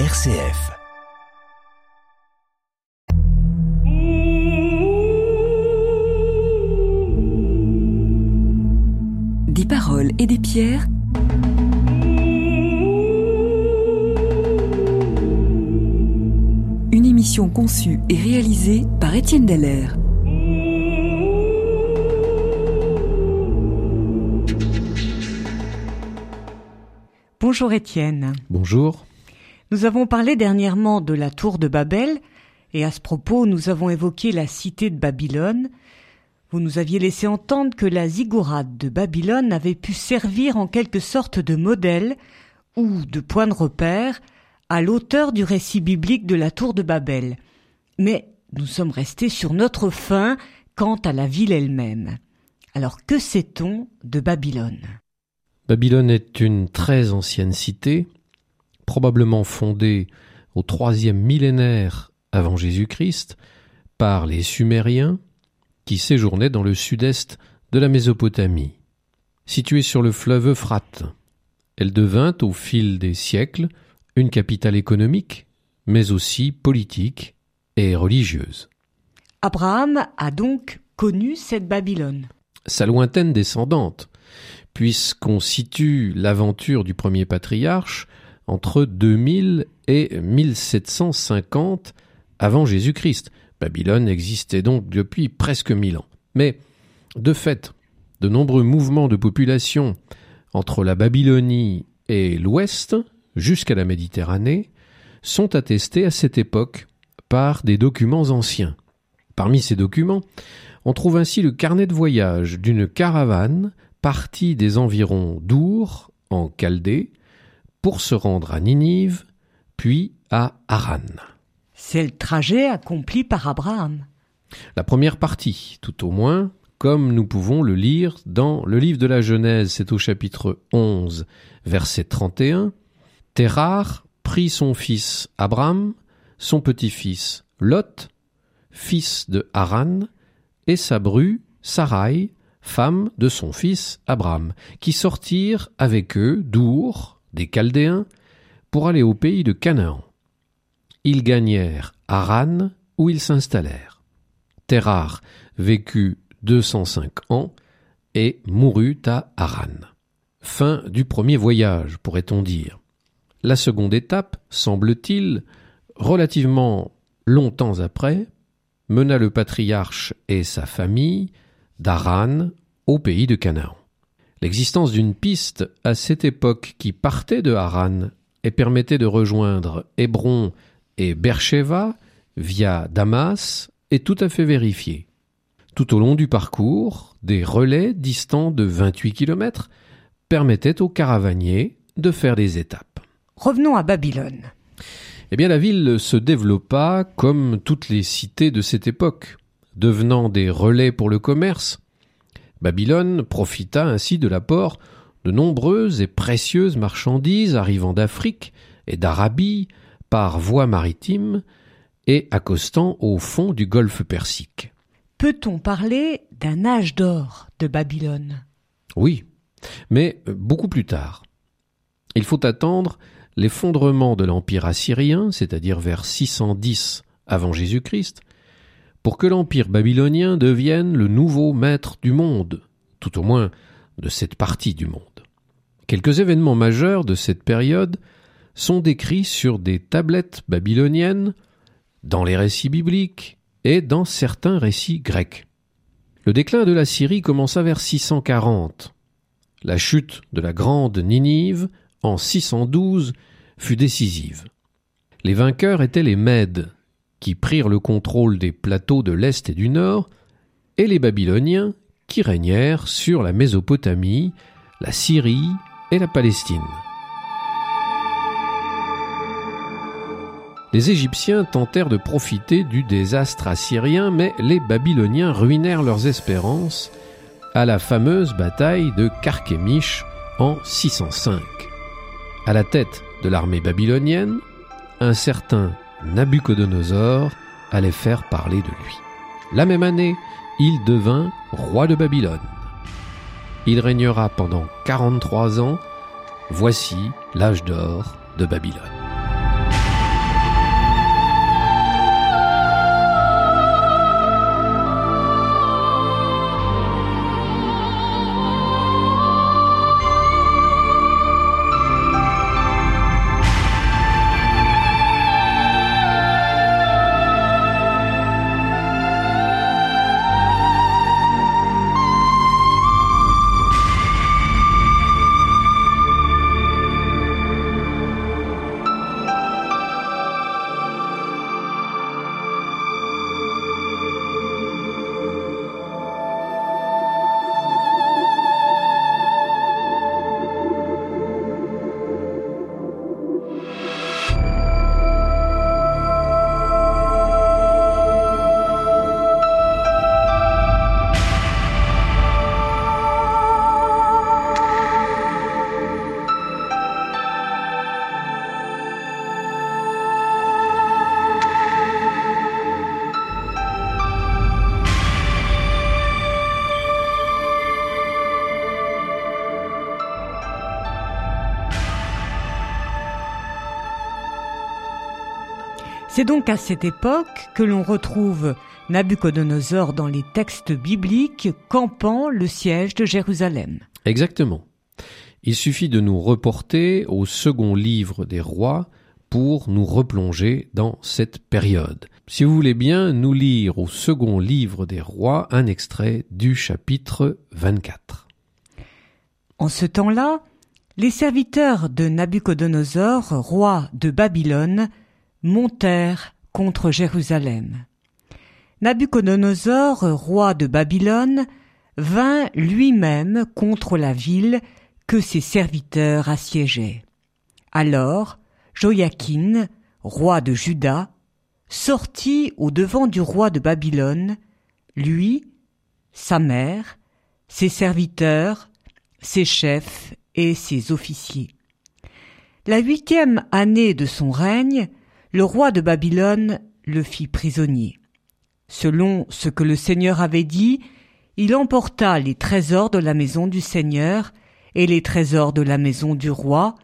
RCF. Des paroles et des pierres. Une émission conçue et réalisée par Étienne Dallaire. Bonjour Étienne. Bonjour. Nous avons parlé dernièrement de la tour de Babel, et à ce propos nous avons évoqué la cité de Babylone. Vous nous aviez laissé entendre que la ziggourate de Babylone avait pu servir en quelque sorte de modèle ou de point de repère à l'auteur du récit biblique de la tour de Babel. Mais nous sommes restés sur notre fin quant à la ville elle-même. Alors que sait-on de Babylone? Babylone est une très ancienne cité, probablement fondée au troisième millénaire avant Jésus-Christ par les Sumériens qui séjournaient dans le sud-est de la Mésopotamie. Située sur le fleuve Euphrate, elle devint au fil des siècles une capitale économique, mais aussi politique et religieuse. Abraham a donc connu cette Babylone. Sa lointaine descendante, puisqu'on situe l'aventure du premier patriarche entre 2000 et 1750 avant Jésus-Christ. Babylone existait donc depuis presque mille ans. Mais, de fait, de nombreux mouvements de population entre la Babylonie et l'Ouest, jusqu'à la Méditerranée, sont attestés à cette époque par des documents anciens. Parmi ces documents, on trouve ainsi le carnet de voyage d'une caravane partie des environs d'Our, en Chaldée, pour se rendre à Ninive, puis à Haran. C'est le trajet accompli par Abraham. La première partie, tout au moins, comme nous pouvons le lire dans le livre de la Genèse, c'est au chapitre 11, verset 31. Terrar prit son fils Abraham, son petit-fils Lot, fils de Haran, et sa bru, Sarai, femme de son fils Abraham, qui sortirent avec eux d'Our, des Chaldéens, pour aller au pays de Canaan. Ils gagnèrent Haran, où ils s'installèrent. Terrar vécut 205 ans et mourut à Haran. Fin du premier voyage, pourrait-on dire. La seconde étape, semble-t-il, relativement longtemps après, mena le patriarche et sa famille d'Aran au pays de Canaan. L'existence d'une piste à cette époque qui partait de Haran et permettait de rejoindre Hébron et Beersheba via Damas est tout à fait vérifiée. Tout au long du parcours, des relais distants de 28 km permettaient aux caravaniers de faire des étapes. Revenons à Babylone. Eh bien, la ville se développa comme toutes les cités de cette époque, devenant des relais pour le commerce. Babylone profita ainsi de l'apport de nombreuses et précieuses marchandises arrivant d'Afrique et d'Arabie par voie maritime et accostant au fond du golfe Persique. Peut-on parler d'un âge d'or de Babylone? Oui, mais beaucoup plus tard. Il faut attendre l'effondrement de l'Empire assyrien, c'est-à-dire vers 610 avant Jésus-Christ, pour que l'Empire babylonien devienne le nouveau maître du monde, tout au moins de cette partie du monde. Quelques événements majeurs de cette période sont décrits sur des tablettes babyloniennes, dans les récits bibliques et dans certains récits grecs. Le déclin de la Syrie commença vers 640. La chute de la grande Ninive en 612 fut décisive. Les vainqueurs étaient les Mèdes, qui prirent le contrôle des plateaux de l'Est et du Nord, et les Babyloniens, qui régnèrent sur la Mésopotamie, la Syrie et la Palestine. Les Égyptiens tentèrent de profiter du désastre assyrien, mais les Babyloniens ruinèrent leurs espérances à la fameuse bataille de Carchemish en 605. À la tête de l'armée babylonienne, un certain Nabuchodonosor allait faire parler de lui. La même année, il devint roi de Babylone. Il régnera pendant 43 ans. Voici l'âge d'or de Babylone. C'est donc à cette époque que l'on retrouve Nabucodonosor dans les textes bibliques campant le siège de Jérusalem. Exactement. Il suffit de nous reporter au second livre des rois pour nous replonger dans cette période. Si vous voulez bien nous lire au second livre des rois un extrait du chapitre 24. En ce temps-là, les serviteurs de Nabucodonosor, roi de Babylone, montèrent contre Jérusalem. Nabucodonosor, roi de Babylone, vint lui-même contre la ville que ses serviteurs assiégeaient. Alors, Joachim, roi de Juda, sortit au devant du roi de Babylone, lui, sa mère, ses serviteurs, ses chefs et ses officiers. La huitième année de son règne, le roi de Babylone le fit prisonnier. Selon ce que le Seigneur avait dit, il emporta les trésors de la maison du Seigneur et les trésors de la maison du roi,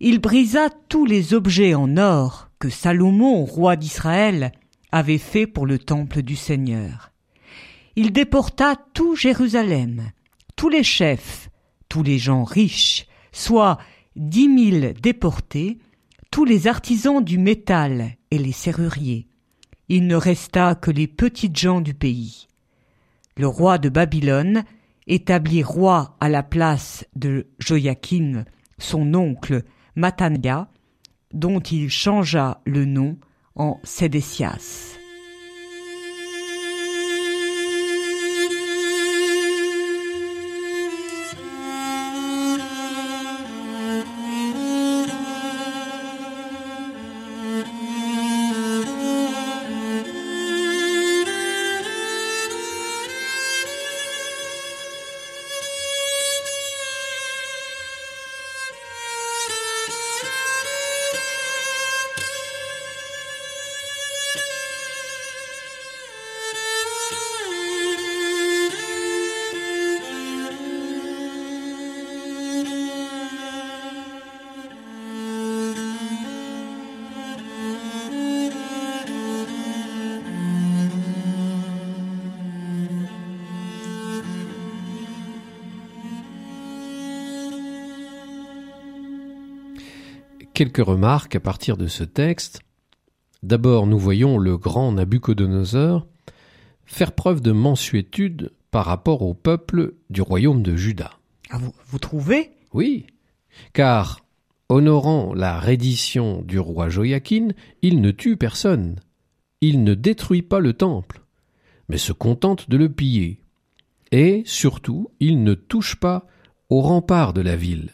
il brisa tous les objets en or que Salomon, roi d'Israël, avait fait pour le temple du Seigneur. Il déporta tout Jérusalem, tous les chefs, tous les gens riches, soit dix mille déportés, tous les artisans du métal et les serruriers. Il ne resta que les petites gens du pays. Le roi de Babylone établit roi à la place de Joachim, son oncle Matania, dont il changea le nom en Sédécias. Quelques remarques à partir de ce texte. D'abord, nous voyons le grand Nabucodonosor faire preuve de mansuétude par rapport au peuple du royaume de Juda. Ah, vous, vous trouvez? Oui, car, honorant la reddition du roi Joachim, il ne tue personne. Il ne détruit pas le temple, mais se contente de le piller. Et, surtout, il ne touche pas aux remparts de la ville.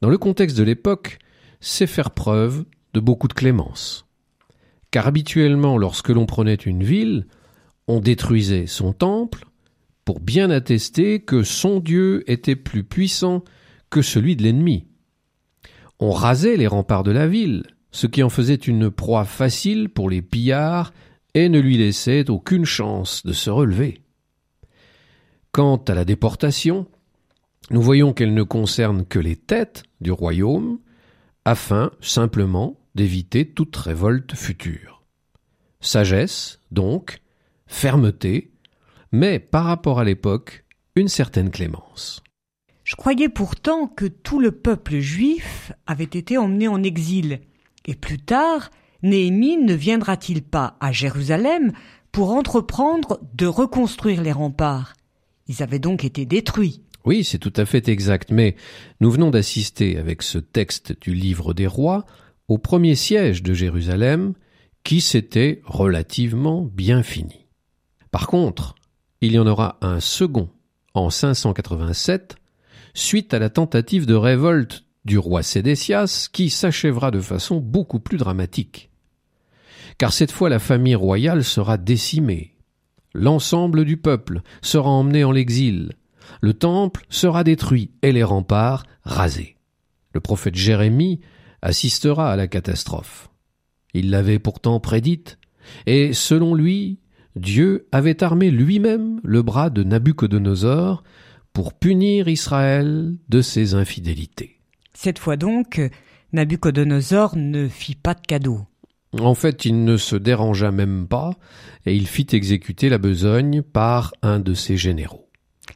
Dans le contexte de l'époque, c'est faire preuve de beaucoup de clémence. Car habituellement, lorsque l'on prenait une ville, on détruisait son temple pour bien attester que son Dieu était plus puissant que celui de l'ennemi. On rasait les remparts de la ville, ce qui en faisait une proie facile pour les pillards et ne lui laissait aucune chance de se relever. Quant à la déportation, nous voyons qu'elle ne concerne que les têtes du royaume, afin simplement d'éviter toute révolte future. Sagesse, donc, fermeté, mais par rapport à l'époque, une certaine clémence. Je croyais pourtant que tout le peuple juif avait été emmené en exil, et plus tard, Néhémie ne viendra-t-il pas à Jérusalem pour entreprendre de reconstruire les remparts? Ils avaient donc été détruits. Oui, c'est tout à fait exact, mais nous venons d'assister avec ce texte du livre des rois au premier siège de Jérusalem qui s'était relativement bien fini. Par contre, il y en aura un second en 587 suite à la tentative de révolte du roi Sédécias qui s'achèvera de façon beaucoup plus dramatique. Car cette fois la famille royale sera décimée, l'ensemble du peuple sera emmené en l'exil, le temple sera détruit et les remparts rasés. Le prophète Jérémie assistera à la catastrophe. Il l'avait pourtant prédite, et selon lui, Dieu avait armé lui-même le bras de Nabucodonosor pour punir Israël de ses infidélités. Cette fois donc, Nabucodonosor ne fit pas de cadeau. En fait, il ne se dérangea même pas, et il fit exécuter la besogne par un de ses généraux.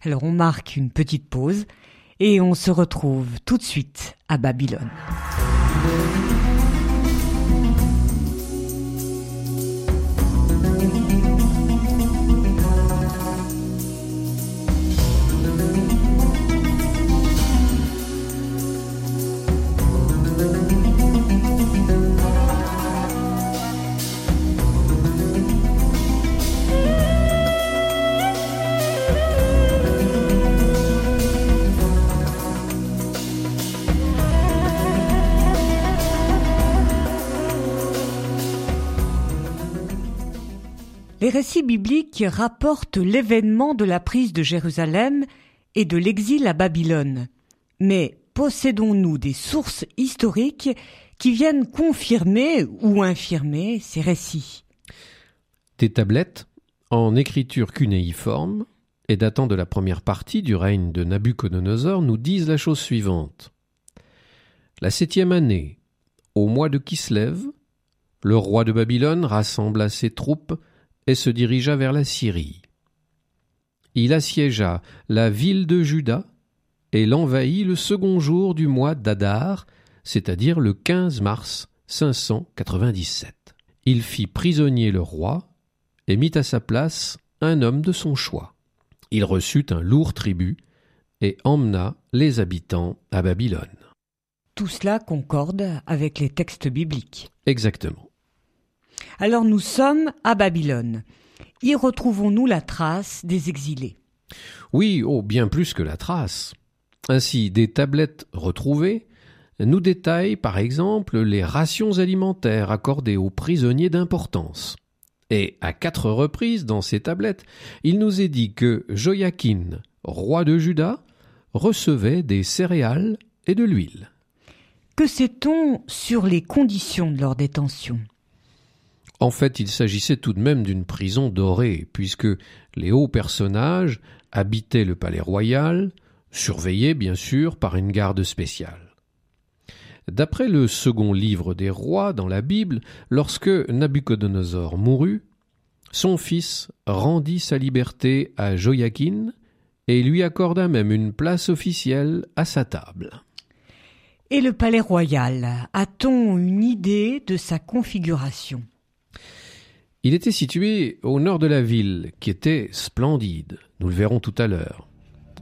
Alors on marque une petite pause et on se retrouve tout de suite à Babylone. Les récits bibliques rapportent l'événement de la prise de Jérusalem et de l'exil à Babylone. Mais possédons-nous des sources historiques qui viennent confirmer ou infirmer ces récits? Des tablettes en écriture cunéiforme et datant de la première partie du règne de Nabuchodonosor nous disent la chose suivante. La septième année, au mois de Kislev, le roi de Babylone rassembla ses troupes et se dirigea vers la Syrie. Il assiégea la ville de Juda et l'envahit le second jour du mois d'Adar, c'est-à-dire le 15 mars 597. Il fit prisonnier le roi et mit à sa place un homme de son choix. Il reçut un lourd tribut et emmena les habitants à Babylone. Tout cela concorde avec les textes bibliques. Exactement. Alors nous sommes à Babylone. Y retrouvons-nous la trace des exilés? Oui, oh, bien plus que la trace. Ainsi, des tablettes retrouvées nous détaillent par exemple les rations alimentaires accordées aux prisonniers d'importance. Et à quatre reprises dans ces tablettes, il nous est dit que Joachim, roi de Juda, recevait des céréales et de l'huile. Que sait-on sur les conditions de leur détention? En fait, il s'agissait tout de même d'une prison dorée, puisque les hauts personnages habitaient le palais royal, surveillés bien sûr par une garde spéciale. D'après le second livre des rois dans la Bible, lorsque Nabuchodonosor mourut, son fils rendit sa liberté à Joachim et lui accorda même une place officielle à sa table. Et le palais royal, a-t-on une idée de sa configuration? Il était situé au nord de la ville, qui était splendide, nous le verrons tout à l'heure,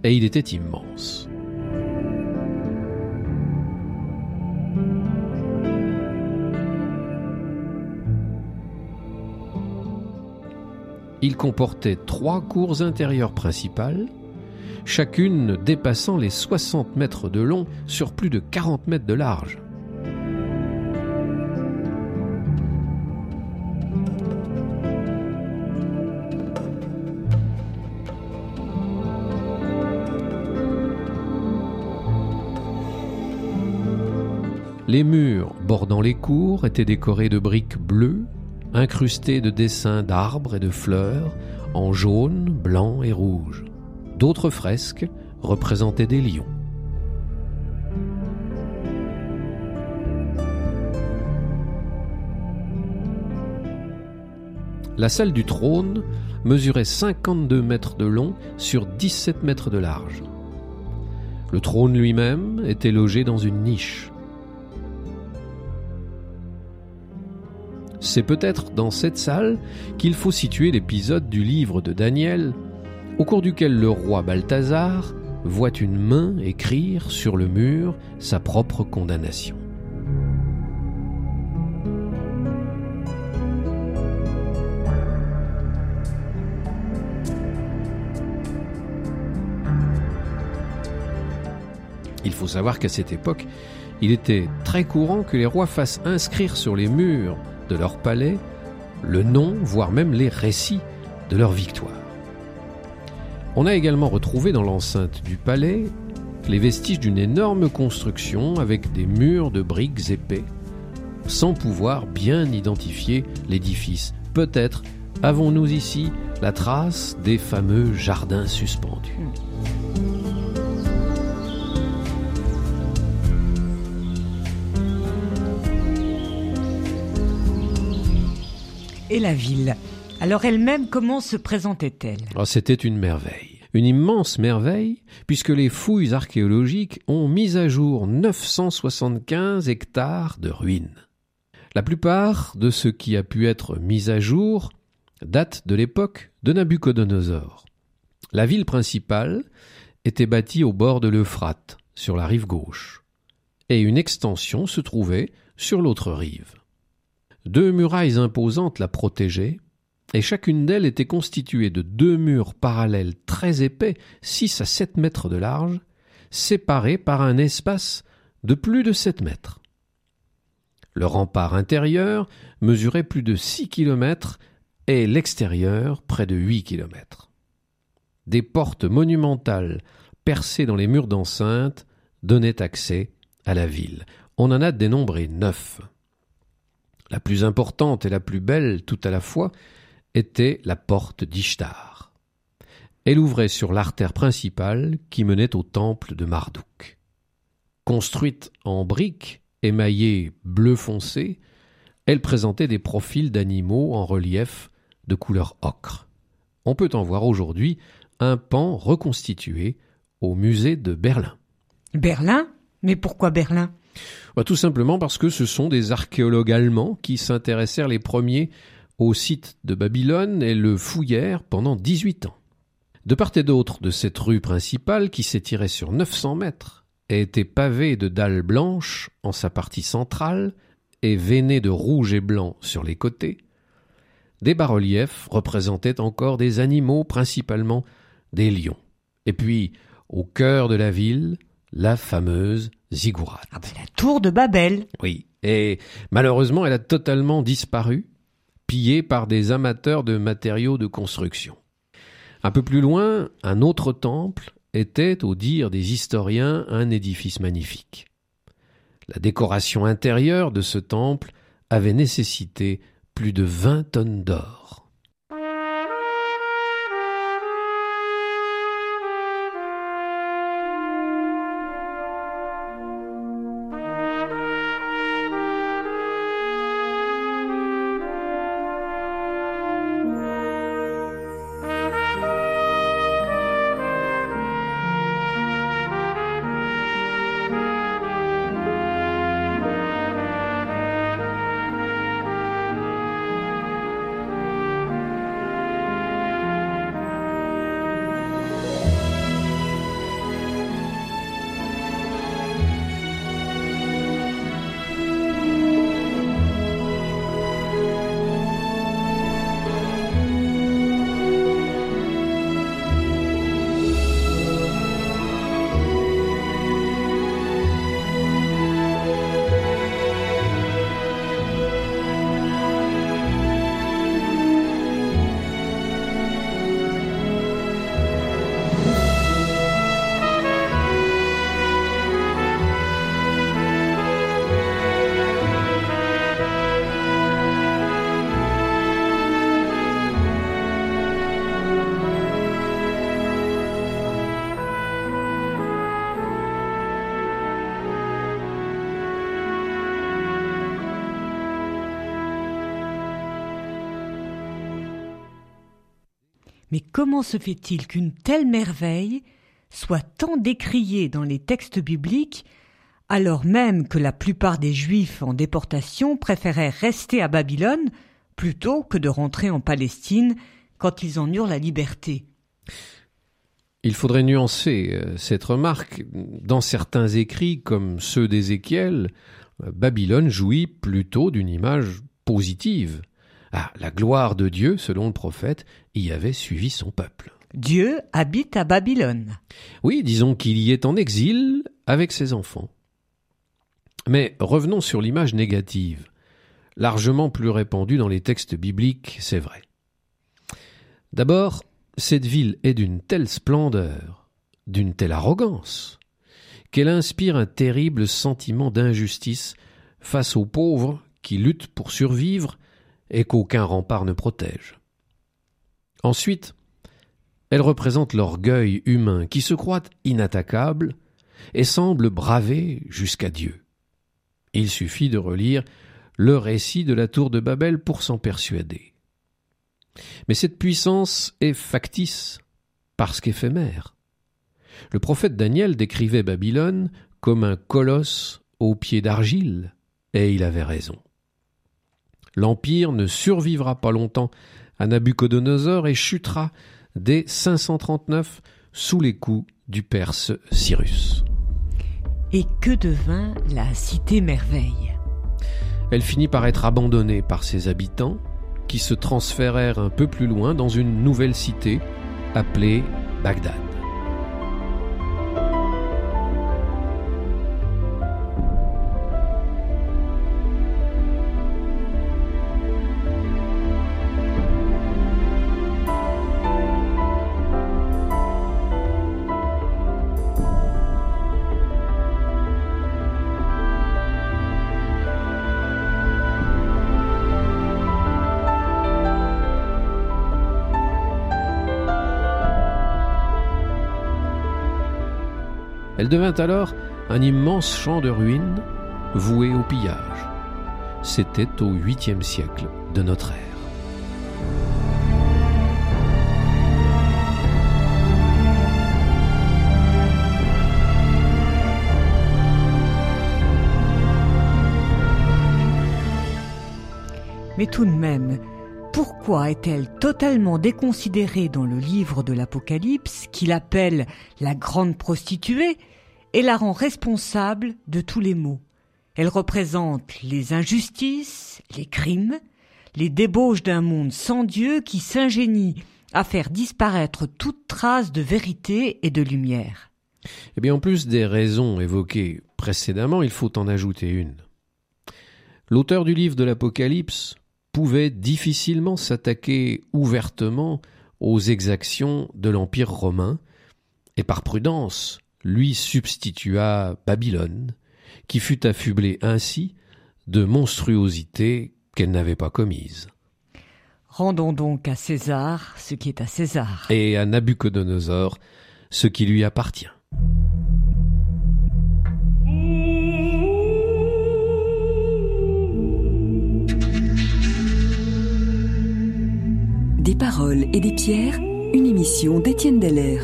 et il était immense. Il comportait trois cours intérieures principales, chacune dépassant les 60 mètres de long sur plus de 40 mètres de large. Bordant les cours étaient décorés de briques bleues, incrustées de dessins d'arbres et de fleurs, en jaune, blanc et rouge. D'autres fresques représentaient des lions. La salle du trône mesurait 52 mètres de long sur 17 mètres de large. Le trône lui-même était logé dans une niche. C'est peut-être dans cette salle qu'il faut situer l'épisode du livre de Daniel, au cours duquel le roi Balthazar voit une main écrire sur le mur sa propre condamnation. Il faut savoir qu'à cette époque, il était très courant que les rois fassent inscrire sur les murs de leur palais le nom, voire même les récits de leur victoire. On a également retrouvé dans l'enceinte du palais les vestiges d'une énorme construction avec des murs de briques épais, sans pouvoir bien identifier l'édifice. Peut-être avons-nous ici la trace des fameux jardins suspendus. Et la ville. Alors elle-même, comment se présentait-elle? Oh, C'était une merveille. Une immense merveille, puisque les fouilles archéologiques ont mis à jour 975 hectares de ruines. La plupart de ce qui a pu être mis à jour date de l'époque de Nabucodonosor. La ville principale était bâtie au bord de l'Euphrate, sur la rive gauche, et une extension se trouvait sur l'autre rive. Deux murailles imposantes la protégeaient, et chacune d'elles était constituée de deux murs parallèles très épais, six à sept mètres de large, séparés par un espace de plus de sept mètres. Le rempart intérieur mesurait plus de six kilomètres et l'extérieur près de huit kilomètres. Des portes monumentales percées dans les murs d'enceinte donnaient accès à la ville. On en a dénombré neuf. La plus importante et la plus belle tout à la fois était la porte d'Ishtar. Elle ouvrait sur l'artère principale qui menait au temple de Marduk. Construite en briques émaillées bleu foncé, elle présentait des profils d'animaux en relief de couleur ocre. On peut en voir aujourd'hui un pan reconstitué au musée de Berlin. Berlin? Mais pourquoi Berlin? Bah, Tout simplement parce que ce sont des archéologues allemands qui s'intéressèrent les premiers au site de Babylone et le fouillèrent pendant 18 ans. De part et d'autre de cette rue principale qui s'étirait sur 900 mètres et était pavée de dalles blanches en sa partie centrale et veinée de rouge et blanc sur les côtés, des bas-reliefs représentaient encore des animaux, principalement des lions. Et puis, au cœur de la ville, la fameuse Ah ben la tour de Babel. Oui, et malheureusement elle a totalement disparu pillé par des amateurs de matériaux de construction. Un peu plus loin, un autre temple était, au dire des historiens, un édifice magnifique. La décoration intérieure de ce temple avait nécessité plus de vingt tonnes d'or. Comment se fait-il qu'une telle merveille soit tant décriée dans les textes bibliques, alors même que la plupart des Juifs en déportation préféraient rester à Babylone plutôt que de rentrer en Palestine quand ils en eurent la liberté? Il faudrait nuancer euh, cette remarque. Dans certains écrits, comme ceux d'Ézéchiel, Babylone jouit plutôt d'une image positive. Ah, la gloire de Dieu, selon le prophète, y avait suivi son peuple. Dieu habite à Babylone. Oui, disons qu'il y est en exil avec ses enfants. Mais revenons sur l'image négative, largement plus répandue dans les textes bibliques, c'est vrai. D'abord, cette ville est d'une telle splendeur, d'une telle arrogance, qu'elle inspire un terrible sentiment d'injustice face aux pauvres qui luttent pour survivre et qu'aucun rempart ne protège. Ensuite, elle représente l'orgueil humain qui se croit inattaquable et semble braver jusqu'à Dieu. Il suffit de relire le récit de la tour de Babel pour s'en persuader. Mais cette puissance est factice parce qu'éphémère. Le prophète Daniel décrivait Babylone comme un colosse aux pieds d'argile, et il avait raison. L'Empire ne survivra pas longtemps à Nabucodonosor et chutera dès 539 sous les coups du Perse Cyrus. Et que devint la cité merveille? Elle finit par être abandonnée par ses habitants, qui se transférèrent un peu plus loin dans une nouvelle cité appelée Bagdad. Elle devint alors un immense champ de ruines voué au pillage. C'était au 8e siècle de notre ère. Mais tout de même, pourquoi est-elle totalement déconsidérée dans le livre de l'Apocalypse qu'il appelle la grande prostituée et la rend responsable de tous les maux? Elle représente les injustices, les crimes, les débauches d'un monde sans Dieu qui s'ingénie à faire disparaître toute trace de vérité et de lumière. Eh bien, en plus des raisons évoquées précédemment, il faut en ajouter une. L'auteur du livre de l'Apocalypse pouvait difficilement s'attaquer ouvertement aux exactions de l'Empire romain, et par prudence, lui substitua Babylone, qui fut affublée ainsi de monstruosités qu'elle n'avait pas commises. Rendons donc à César ce qui est à César. Et à Nabucodonosor ce qui lui appartient. Des paroles et des pierres, une émission d'Étienne Deller.